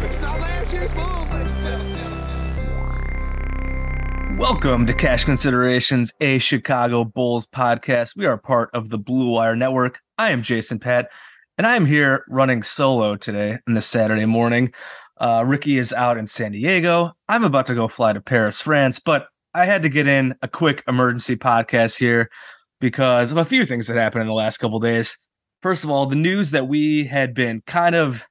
It's not last year's Bulls. Welcome to Cash Considerations, a Chicago Bulls podcast. We are part of the Blue Wire Network. I am Jason Patt, and I am here running solo today in this Saturday morning. Uh, Ricky is out in San Diego. I'm about to go fly to Paris, France, but I had to get in a quick emergency podcast here because of a few things that happened in the last couple days. First of all, the news that we had been kind of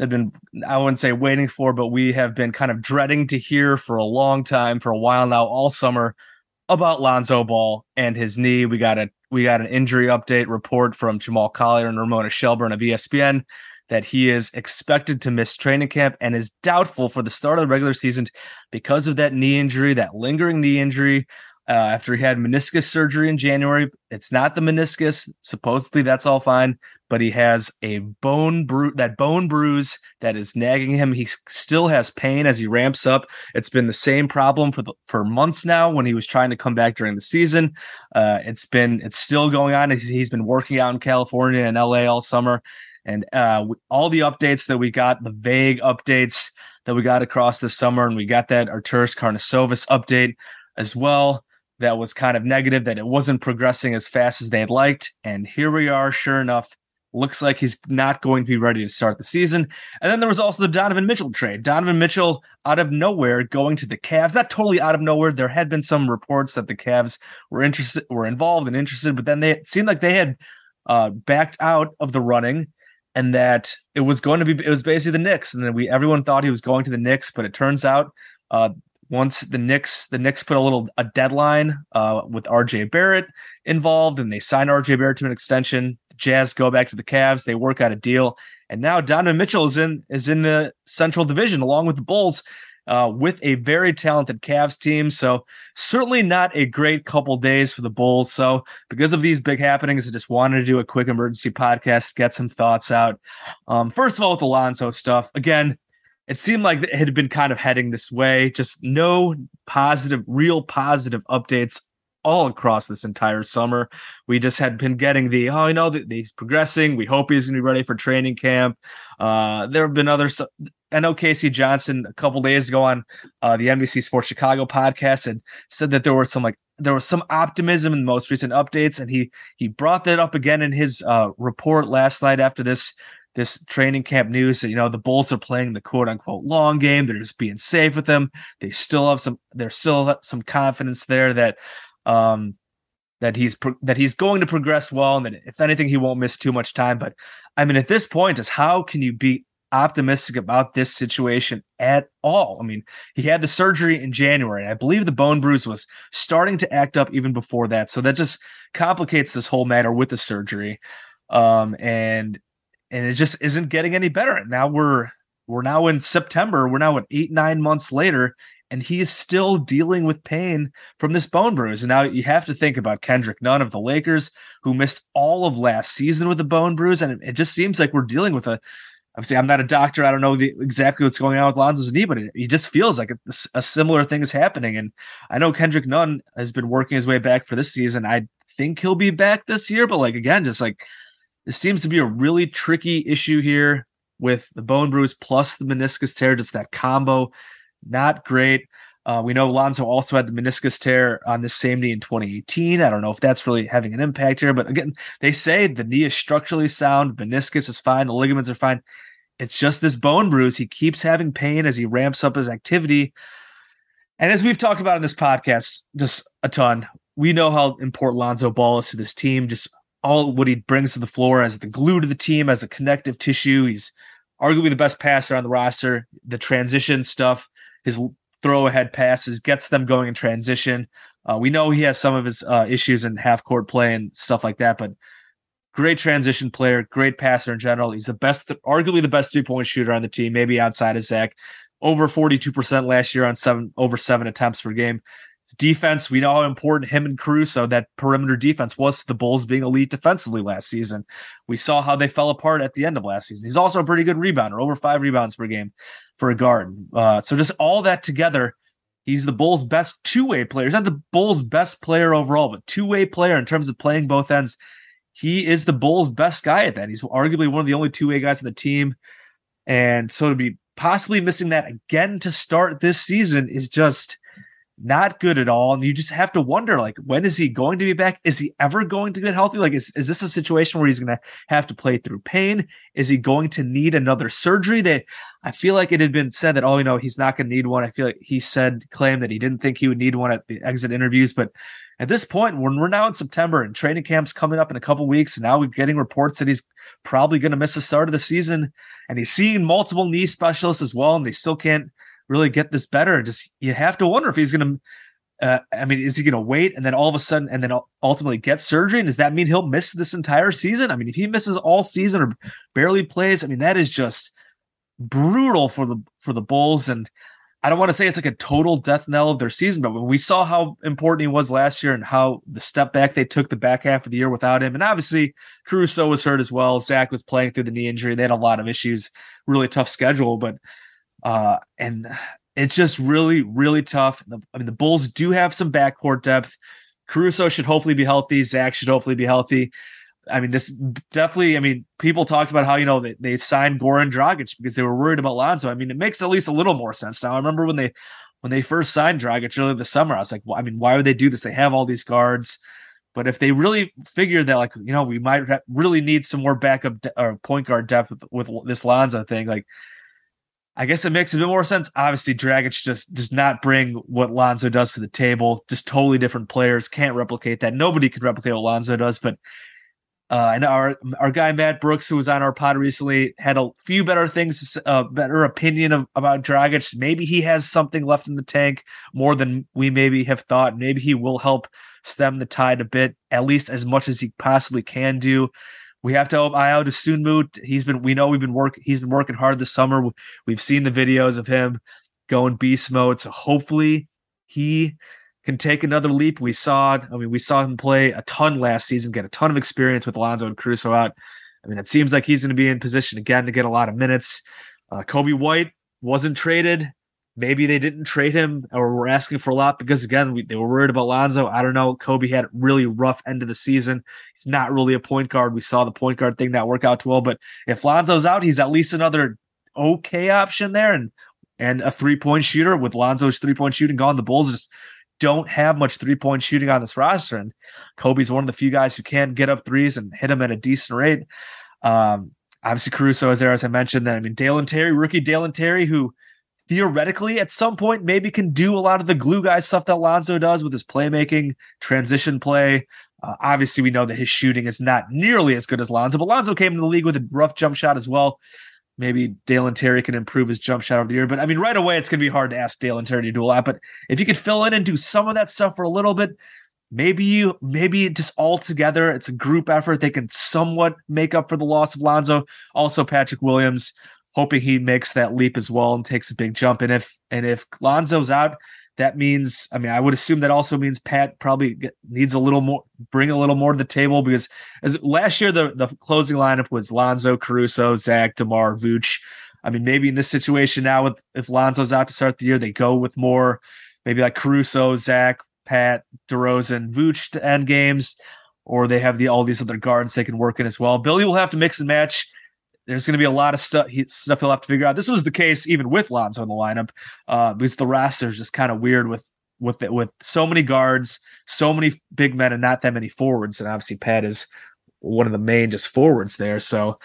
have been I wouldn't say waiting for, but we have been kind of dreading to hear for a long time, for a while now, all summer about Lonzo Ball and his knee. We got a we got an injury update report from Jamal Collier and Ramona Shelburne of ESPN that he is expected to miss training camp and is doubtful for the start of the regular season because of that knee injury, that lingering knee injury. Uh, after he had meniscus surgery in January, it's not the meniscus. Supposedly, that's all fine but he has a bone bruise that bone bruise that is nagging him. He still has pain as he ramps up. It's been the same problem for the, for months now when he was trying to come back during the season. Uh, it's been it's still going on. He's, he's been working out in california and la all summer. And uh, all the updates that we got the vague updates that we got across the summer and we got that arturas karnisovas update as well that was kind of negative that it wasn't progressing as fast as they had liked and here we are sure enough looks like he's not going to be ready to start the season. And then there was also the Donovan Mitchell trade. Donovan Mitchell out of nowhere going to the Cavs. Not totally out of nowhere. There had been some reports that the Cavs were interested, were involved and interested, but then they seemed like they had uh, backed out of the running, and that it was going to be it was basically the Knicks. And then we everyone thought he was going to the Knicks, but it turns out. Uh, once the Knicks, the Knicks put a little a deadline uh, with RJ Barrett involved, and they sign RJ Barrett to an extension. Jazz go back to the Cavs. They work out a deal, and now Donovan Mitchell is in is in the Central Division along with the Bulls, uh, with a very talented Cavs team. So certainly not a great couple days for the Bulls. So because of these big happenings, I just wanted to do a quick emergency podcast, get some thoughts out. Um, first of all, with Alonso stuff, again, it seemed like it had been kind of heading this way. Just no positive, real positive updates all across this entire summer. We just had been getting the, oh, you know, he's progressing. We hope he's going to be ready for training camp. Uh, there have been other, I know KC Johnson a couple days ago on uh, the NBC Sports Chicago podcast and said that there were some like, there was some optimism in the most recent updates. And he, he brought that up again in his uh, report last night after this this training camp news that you know the Bulls are playing the quote unquote long game. They're just being safe with them. They still have some. There's still some confidence there that um that he's pro- that he's going to progress well, and that if anything, he won't miss too much time. But I mean, at this point, is how can you be optimistic about this situation at all? I mean, he had the surgery in January, and I believe the bone bruise was starting to act up even before that. So that just complicates this whole matter with the surgery. Um, and and it just isn't getting any better. Now we're we're now in September. We're now at eight nine months later, and he is still dealing with pain from this bone bruise. And now you have to think about Kendrick Nunn of the Lakers, who missed all of last season with a bone bruise. And it, it just seems like we're dealing with a, obviously, I'm not a doctor. I don't know the, exactly what's going on with Lonzo's knee, but it, it just feels like a, a similar thing is happening. And I know Kendrick Nunn has been working his way back for this season. I think he'll be back this year, but like, again, just like, this seems to be a really tricky issue here with the bone bruise plus the meniscus tear, just that combo not great. Uh, we know Lonzo also had the meniscus tear on the same knee in 2018. I don't know if that's really having an impact here, but again, they say the knee is structurally sound, meniscus is fine, the ligaments are fine. It's just this bone bruise. He keeps having pain as he ramps up his activity. And as we've talked about in this podcast just a ton, we know how important Lonzo Ball is to this team, just all what he brings to the floor as the glue to the team, as a connective tissue. He's arguably the best passer on the roster. The transition stuff his throw ahead passes, gets them going in transition. Uh, we know he has some of his uh, issues in half court play and stuff like that, but great transition player, great passer in general. He's the best, arguably the best three point shooter on the team, maybe outside of Zach. Over 42% last year on seven, over seven attempts per game defense, we know how important him and Caruso, that perimeter defense was to the Bulls being elite defensively last season. We saw how they fell apart at the end of last season. He's also a pretty good rebounder, over five rebounds per game for a guard. Uh, so just all that together, he's the Bulls' best two-way player. He's not the Bulls' best player overall, but two-way player in terms of playing both ends. He is the Bulls' best guy at that. He's arguably one of the only two-way guys on the team. And so to be possibly missing that again to start this season is just not good at all. And you just have to wonder, like, when is he going to be back? Is he ever going to get healthy? Like, is, is this a situation where he's going to have to play through pain? Is he going to need another surgery? That I feel like it had been said that, oh, you know, he's not going to need one. I feel like he said, claimed that he didn't think he would need one at the exit interviews. But at this point, when we're now in September and training camp's coming up in a couple weeks, and now we're getting reports that he's probably going to miss the start of the season, and he's seeing multiple knee specialists as well, and they still can't really get this better. Just you have to wonder if he's going to. Uh, I mean, is he going to wait and then all of a sudden and then ultimately get surgery? And does that mean he'll miss this entire season? I mean, if he misses all season or barely plays, I mean, that is just brutal for the for the Bulls. And I don't want to say it's like a total death knell of their season, but when we saw how important he was last year and how the step back they took the back half of the year without him, and obviously Caruso was hurt as well. Zach was playing through the knee injury. They had a lot of issues, really tough schedule, but uh, and it's just really, really tough. I mean, the Bulls do have some backcourt depth. Caruso should hopefully be healthy. Zach should hopefully be healthy. I mean, this definitely, I mean, people talked about how, you know, they, they signed Goran Dragic because they were worried about Lonzo. I mean, it makes at least a little more sense now. I remember when they when they first signed Dragic earlier this summer, I was like, well, I mean, why would they do this? They have all these guards. But if they really figure that, like, you know, we might really need some more backup de- or point guard depth with, with this Lonzo thing, like, I guess it makes a bit more sense. Obviously, Dragic just does not bring what Lonzo does to the table. Just totally different players. Can't replicate that. Nobody could replicate what Lonzo does. But uh, and our our guy Matt Brooks, who was on our pod recently, had a few better things, uh, better opinion of, about Dragic. Maybe he has something left in the tank more than we maybe have thought. Maybe he will help stem the tide a bit, at least as much as he possibly can do. We have to hope Ayo Dosunmu. He's been, we know we've been working, he's been working hard this summer. We've seen the videos of him going beast mode. So hopefully he can take another leap. We saw, I mean, we saw him play a ton last season, get a ton of experience with Alonzo and Caruso out. I mean, it seems like he's going to be in position again to get a lot of minutes. Uh, Coby White wasn't traded. Maybe they didn't trade him or were asking for a lot because again, we, they were worried about Lonzo. I don't know. Coby had really rough end of the season. He's not really a point guard. We saw the point guard thing not work out too well, but if Lonzo's out, he's at least another okay option there and and a three point shooter with Lonzo's three point shooting gone. The Bulls just don't have much three point shooting on this roster, and Coby's one of the few guys who can get up threes and hit them at a decent rate. Um, obviously, Caruso is there, as I mentioned. Then I mean, Dalen Terry, rookie Dalen Terry, who theoretically at some point maybe can do a lot of the glue guy stuff that Lonzo does with his playmaking, transition play. Uh, obviously, we know that his shooting is not nearly as good as Lonzo, but Lonzo came into the league with a rough jump shot as well. Maybe Dalen Terry can improve his jump shot over the year. But I mean, right away, it's going to be hard to ask Dalen Terry to do a lot. But if you could fill in and do some of that stuff for a little bit, maybe you, maybe just all together, it's a group effort. They can somewhat make up for the loss of Lonzo. Also, Patrick Williams hoping he makes that leap as well and takes a big jump. And if and if Lonzo's out, that means I mean I would assume that also means Pat probably needs a little more, bring a little more to the table because as last year the the closing lineup was Lonzo, Caruso, Zach, Demar, Vooch. I mean maybe in this situation now with if Lonzo's out to start the year, they go with more maybe like Caruso, Zach, Pat, DeRozan, Vooch to end games, or they have the all these other guards they can work in as well. Billy will have to mix and match there's going to be a lot of stuff he, stuff he'll have to figure out. This was the case even with Lonzo in the lineup uh, because the roster is just kind of weird with with it, with so many guards, so many big men, and not that many forwards. And obviously, Pat is one of the main just forwards there. So,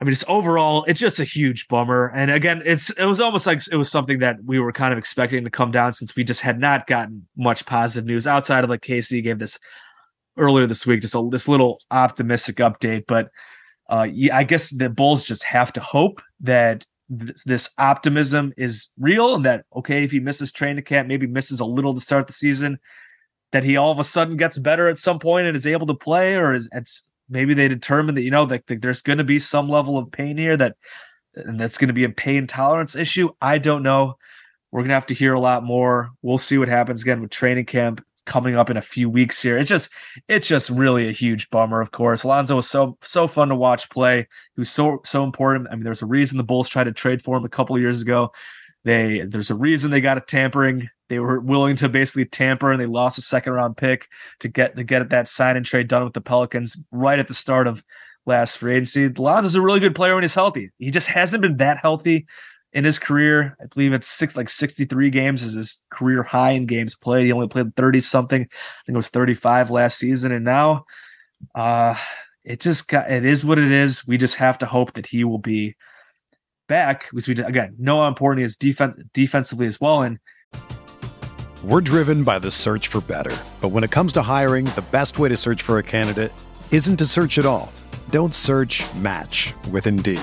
I mean, it's overall, it's just a huge bummer. And again, it's it was almost like it was something that we were kind of expecting to come down since we just had not gotten much positive news outside of like KC gave this earlier this week, just a, this little optimistic update, but uh, yeah, I guess the Bulls just have to hope that th- this optimism is real and that okay, if he misses training camp, maybe misses a little to start the season, that he all of a sudden gets better at some point and is able to play, or is it's maybe they determine that you know that, that there's going to be some level of pain here that and that's going to be a pain tolerance issue. I don't know. We're gonna have to hear a lot more. We'll see what happens again with training camp coming up in a few weeks here. It's just it's just really a huge bummer, of course. Alonzo was so so fun to watch play. He was so so important. I mean, there's a reason the Bulls tried to trade for him a couple years ago. They there's a reason they got a tampering. They were willing to basically tamper and they lost a second round pick to get to get that sign and trade done with the Pelicans right at the start of last free agency. Lonzo's a really good player when he's healthy. He just hasn't been that healthy in his career. I believe it's six like 63 games is his career high in games played. He only played 30 something. I think it was 35 last season. And now uh it just got it is what it is. We just have to hope that he will be back because we again know how important he is defense defensively as well. And we're driven by the search for better. But when it comes to hiring, the best way to search for a candidate isn't to search at all. Don't search match with Indeed.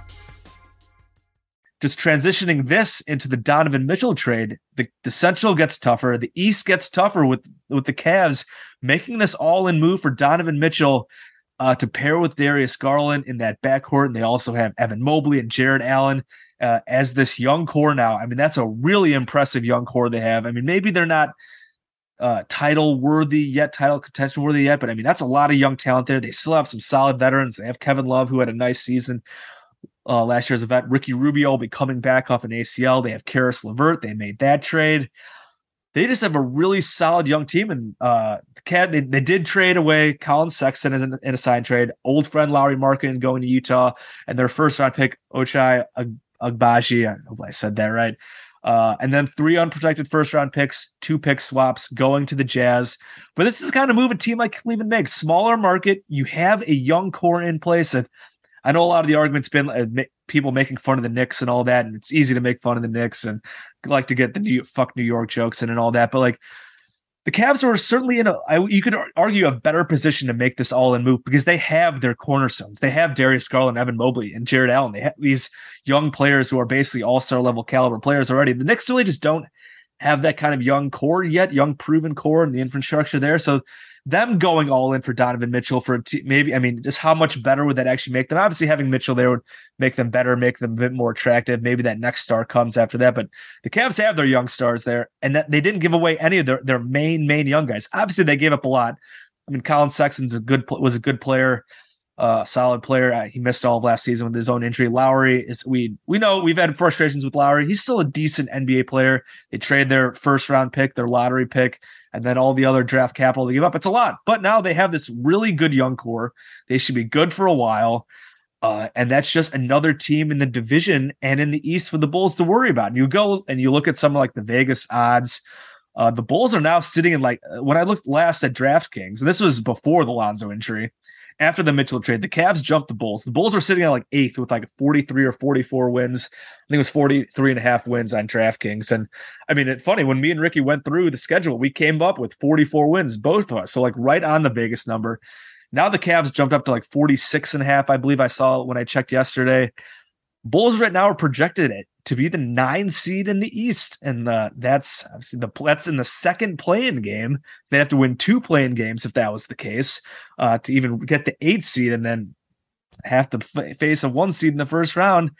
Just transitioning this into the Donovan Mitchell trade, the, the Central gets tougher, the East gets tougher with with the Cavs making this all in move for Donovan Mitchell uh, to pair with Darius Garland in that backcourt, and they also have Evan Mobley and Jarrett Allen uh, as this young core now. I mean, that's a really impressive young core they have. I mean, maybe they're not uh, title worthy yet, title contention worthy yet, but I mean, that's a lot of young talent there. They still have some solid veterans. They have Kevin Love, who had a nice season uh, last year's event. Ricky Rubio will be coming back off an ACL. They have Caris LeVert. They made that trade. they just have a really solid young team. And uh, they, they did trade away Collin Sexton in a sign trade, old friend Lauri Markkanen going to Utah, and their first round pick Ochai Agbaji. I hope I said that right. Uh, and then three unprotected first round picks, two pick swaps going to the Jazz. But this is kind of move a team like Cleveland makes. Smaller market, you have a young core in place. And I know a lot of the arguments been uh, people making fun of the Knicks and all that, and it's easy to make fun of the Knicks and like to get the new fuck New York jokes in and all that. But like the Cavs are certainly in a I, you could argue a better position to make this all in move because they have their cornerstones. They have Darius Garland, Evan Mobley, and Jarrett Allen. They have these young players who are basically all star level caliber players already. The Knicks really just don't have that kind of young core yet, young proven core and the infrastructure there. So them going all in for Donovan Mitchell for maybe, I mean, just how much better would that actually make them? Obviously, having Mitchell there would make them better, make them a bit more attractive. Maybe that next star comes after that. But the Cavs have their young stars there, and that they didn't give away any of their, their main, main young guys. Obviously, they gave up a lot. I mean, Collin Sexton's a good was a good player, uh, solid player. Uh, he missed all of last season with his own injury. Lauri is we we know we've had frustrations with Lauri. He's still a decent NBA player. They trade their first round pick, their lottery pick and then all the other draft capital they give up. It's a lot. But now they have this really good young core. They should be good for a while. Uh, and that's just another team in the division and in the East for the Bulls to worry about. And you go and you look at some like the Vegas odds. Uh, the Bulls are now sitting in like when I looked last at DraftKings, and this was before the Lonzo injury, after the Mitchell trade, the Cavs jumped the Bulls. The Bulls were sitting at like eighth with like 43 or 44 wins. I think it was 43 and a half wins on DraftKings. And I mean, it's funny when me and Ricky went through the schedule, we came up with 44 wins, both of us. So like right on the Vegas number. Now the Cavs jumped up to like 46 and a half. I believe I saw when I checked yesterday. Bulls right now are projected to be the nine seed in the East, and uh, that's the that's in the second play-in game. They have to win two play-in games if that was the case uh, to even get the eight seed, and then have to f- face a one seed in the first round.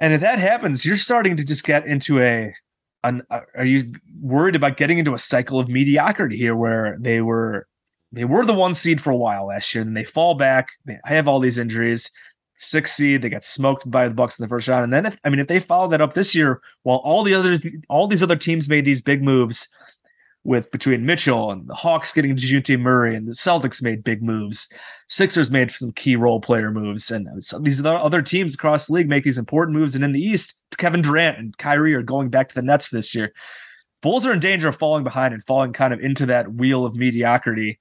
And if that happens, you're starting to just get into a. An, uh, are you worried about getting into a cycle of mediocrity here, where they were they were the one seed for a while last year, and they fall back. They have all these injuries six seed. They got smoked by the Bucks in the first round. And then if I mean if they follow that up this year, while all the others all these other teams made these big moves with between Mitchell and the Hawks getting Dejounte Murray and the Celtics made big moves. Sixers made some key role player moves. And these other teams across the league make these important moves. And in the East, Kevin Durant and Kyrie are going back to the Nets for this year. Bulls are in danger of falling behind and falling kind of into that wheel of mediocrity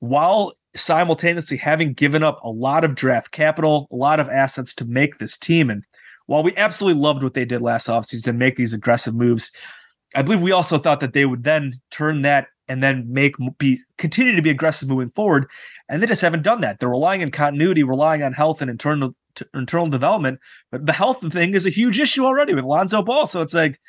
while simultaneously having given up a lot of draft capital, a lot of assets to make this team. And while we absolutely loved what they did last offseason and make these aggressive moves, I believe we also thought that they would then turn that and then make be continue to be aggressive moving forward. And they just haven't done that. They're relying on continuity, relying on health and internal internal development. But the health thing is a huge issue already with Lonzo Ball. So it's like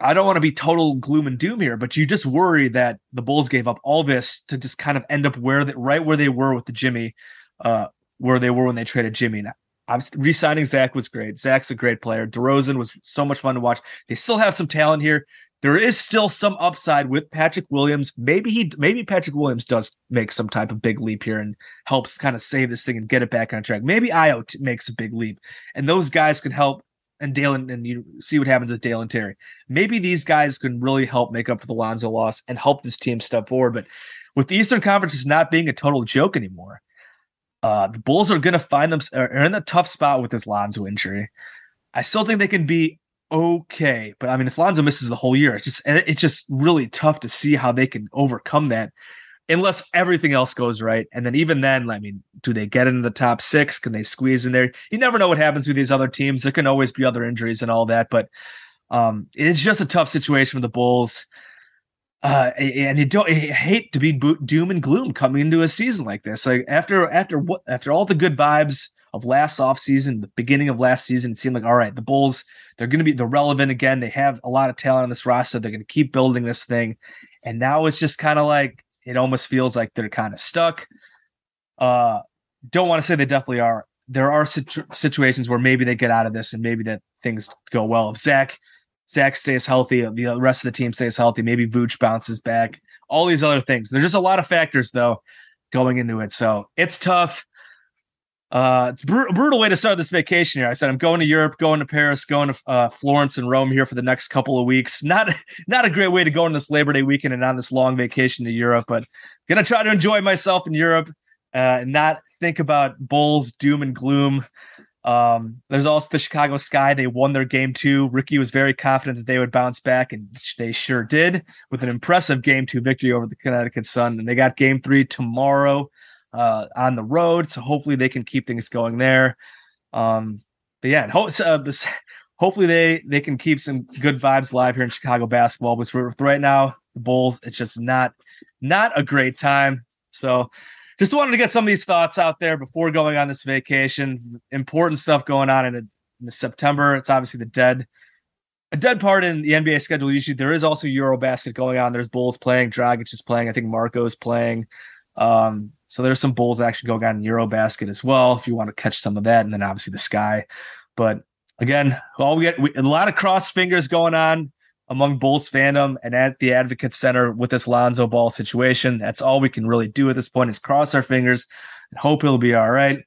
I don't want to be total gloom and doom here, but you just worry that the Bulls gave up all this to just kind of end up where they, right where they were with the Jimmy, uh, where they were when they traded Jimmy. Now, I'm re-signing Zach was great. Zach's a great player. DeRozan was so much fun to watch. They still have some talent here. There is still some upside with Patrick Williams. Maybe he, maybe Patrick Williams does make some type of big leap here and helps kind of save this thing and get it back on track. Maybe t- makes a big leap, and those guys can help and Dale and you see what happens with Dalen Terry. Maybe these guys can really help make up for the Lonzo loss and help this team step forward. But with the Eastern Conference not being a total joke anymore, uh, the Bulls are going to find them are in a tough spot with this Lonzo injury. I still think they can be okay, but I mean, if Lonzo misses the whole year, it's just it's just really tough to see how they can overcome that unless everything else goes right. And then even then, I mean, do they get into the top six? Can they squeeze in there? You never know what happens with these other teams. There can always be other injuries and all that, but um, it's just a tough situation for the Bulls. Uh, and you don't you hate to be doom and gloom coming into a season like this. Like after after what after all the good vibes of last offseason, the beginning of last season, it seemed like all right, the Bulls they're going to be they're relevant again. They have a lot of talent on this roster. They're going to keep building this thing, and now it's just kind of like it almost feels like they're kind of stuck. Uh, don't want to say they definitely are. There are situ- situations where maybe they get out of this and maybe that things go well. If Zach Zach stays healthy, the rest of the team stays healthy, maybe Vooch bounces back. All these other things. There's just a lot of factors though going into it, so it's tough. Uh, it's br- a brutal way to start this vacation here. I said I'm going to Europe, going to Paris, going to uh, Florence and Rome here for the next couple of weeks. Not not a great way to go on this Labor Day weekend and on this long vacation to Europe, but gonna try to enjoy myself in Europe uh, and not think about Bulls doom and gloom. Um, there's also the Chicago Sky. They won their game two. Ricky was very confident that they would bounce back, and they sure did with an impressive game two victory over the Connecticut Sun. And they got game three tomorrow uh, on the road. So hopefully they can keep things going there. Um, but yeah, ho- uh, hopefully they they can keep some good vibes live here in Chicago basketball. But for, right now, the Bulls, it's just not not a great time. So just wanted to get some of these thoughts out there before going on this vacation. Important stuff going on in, a, in September. It's obviously the dead a dead part in the NBA schedule. Usually there is also Eurobasket going on. There's Bulls playing, Dragic is playing. I think Marco's playing. Um, so there's some Bulls action going on in Eurobasket as well, if you want to catch some of that, and then obviously the Sky. But again, all we get we, a lot of cross fingers going on among Bulls fandom and at the Advocate Center with this Lonzo Ball situation. That's all we can really do at this point is cross our fingers and hope it'll be all right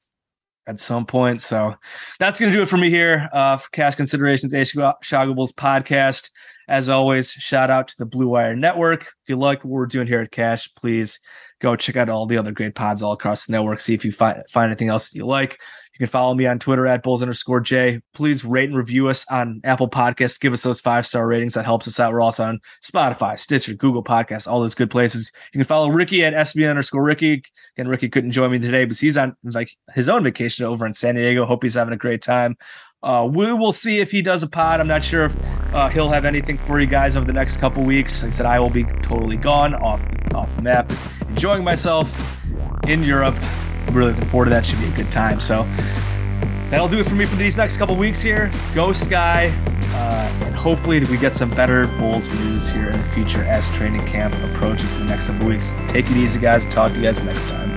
at some point. So that's going to do it for me here uh, for Cash Considerations, A Chicago Bulls podcast. As always, shout out to the Blue Wire Network. If you like what we're doing here at Cash, please go check out all the other great pods all across the network. See if you find find anything else that you like. You can follow me on Twitter at Bulls underscore J. Please rate and review us on Apple Podcasts. Give us those five star ratings. That helps us out. We're also on Spotify, Stitcher, Google Podcasts, all those good places. You can follow Ricky at SB underscore Ricky. Again, Ricky couldn't join me today, but he's on like his own vacation over in San Diego. Hope he's having a great time. Uh, we will see if he does a pod. I'm not sure if uh, he'll have anything for you guys over the next couple weeks. Like I said, I will be totally gone off the, off the map, enjoying myself in Europe. I'm really looking forward to that. Should be a good time. So that'll do it for me for these next couple weeks here. Go Sky, uh, and hopefully we get some better Bulls news here in the future as training camp approaches the next couple weeks. Take it easy, guys. Talk to you guys next time.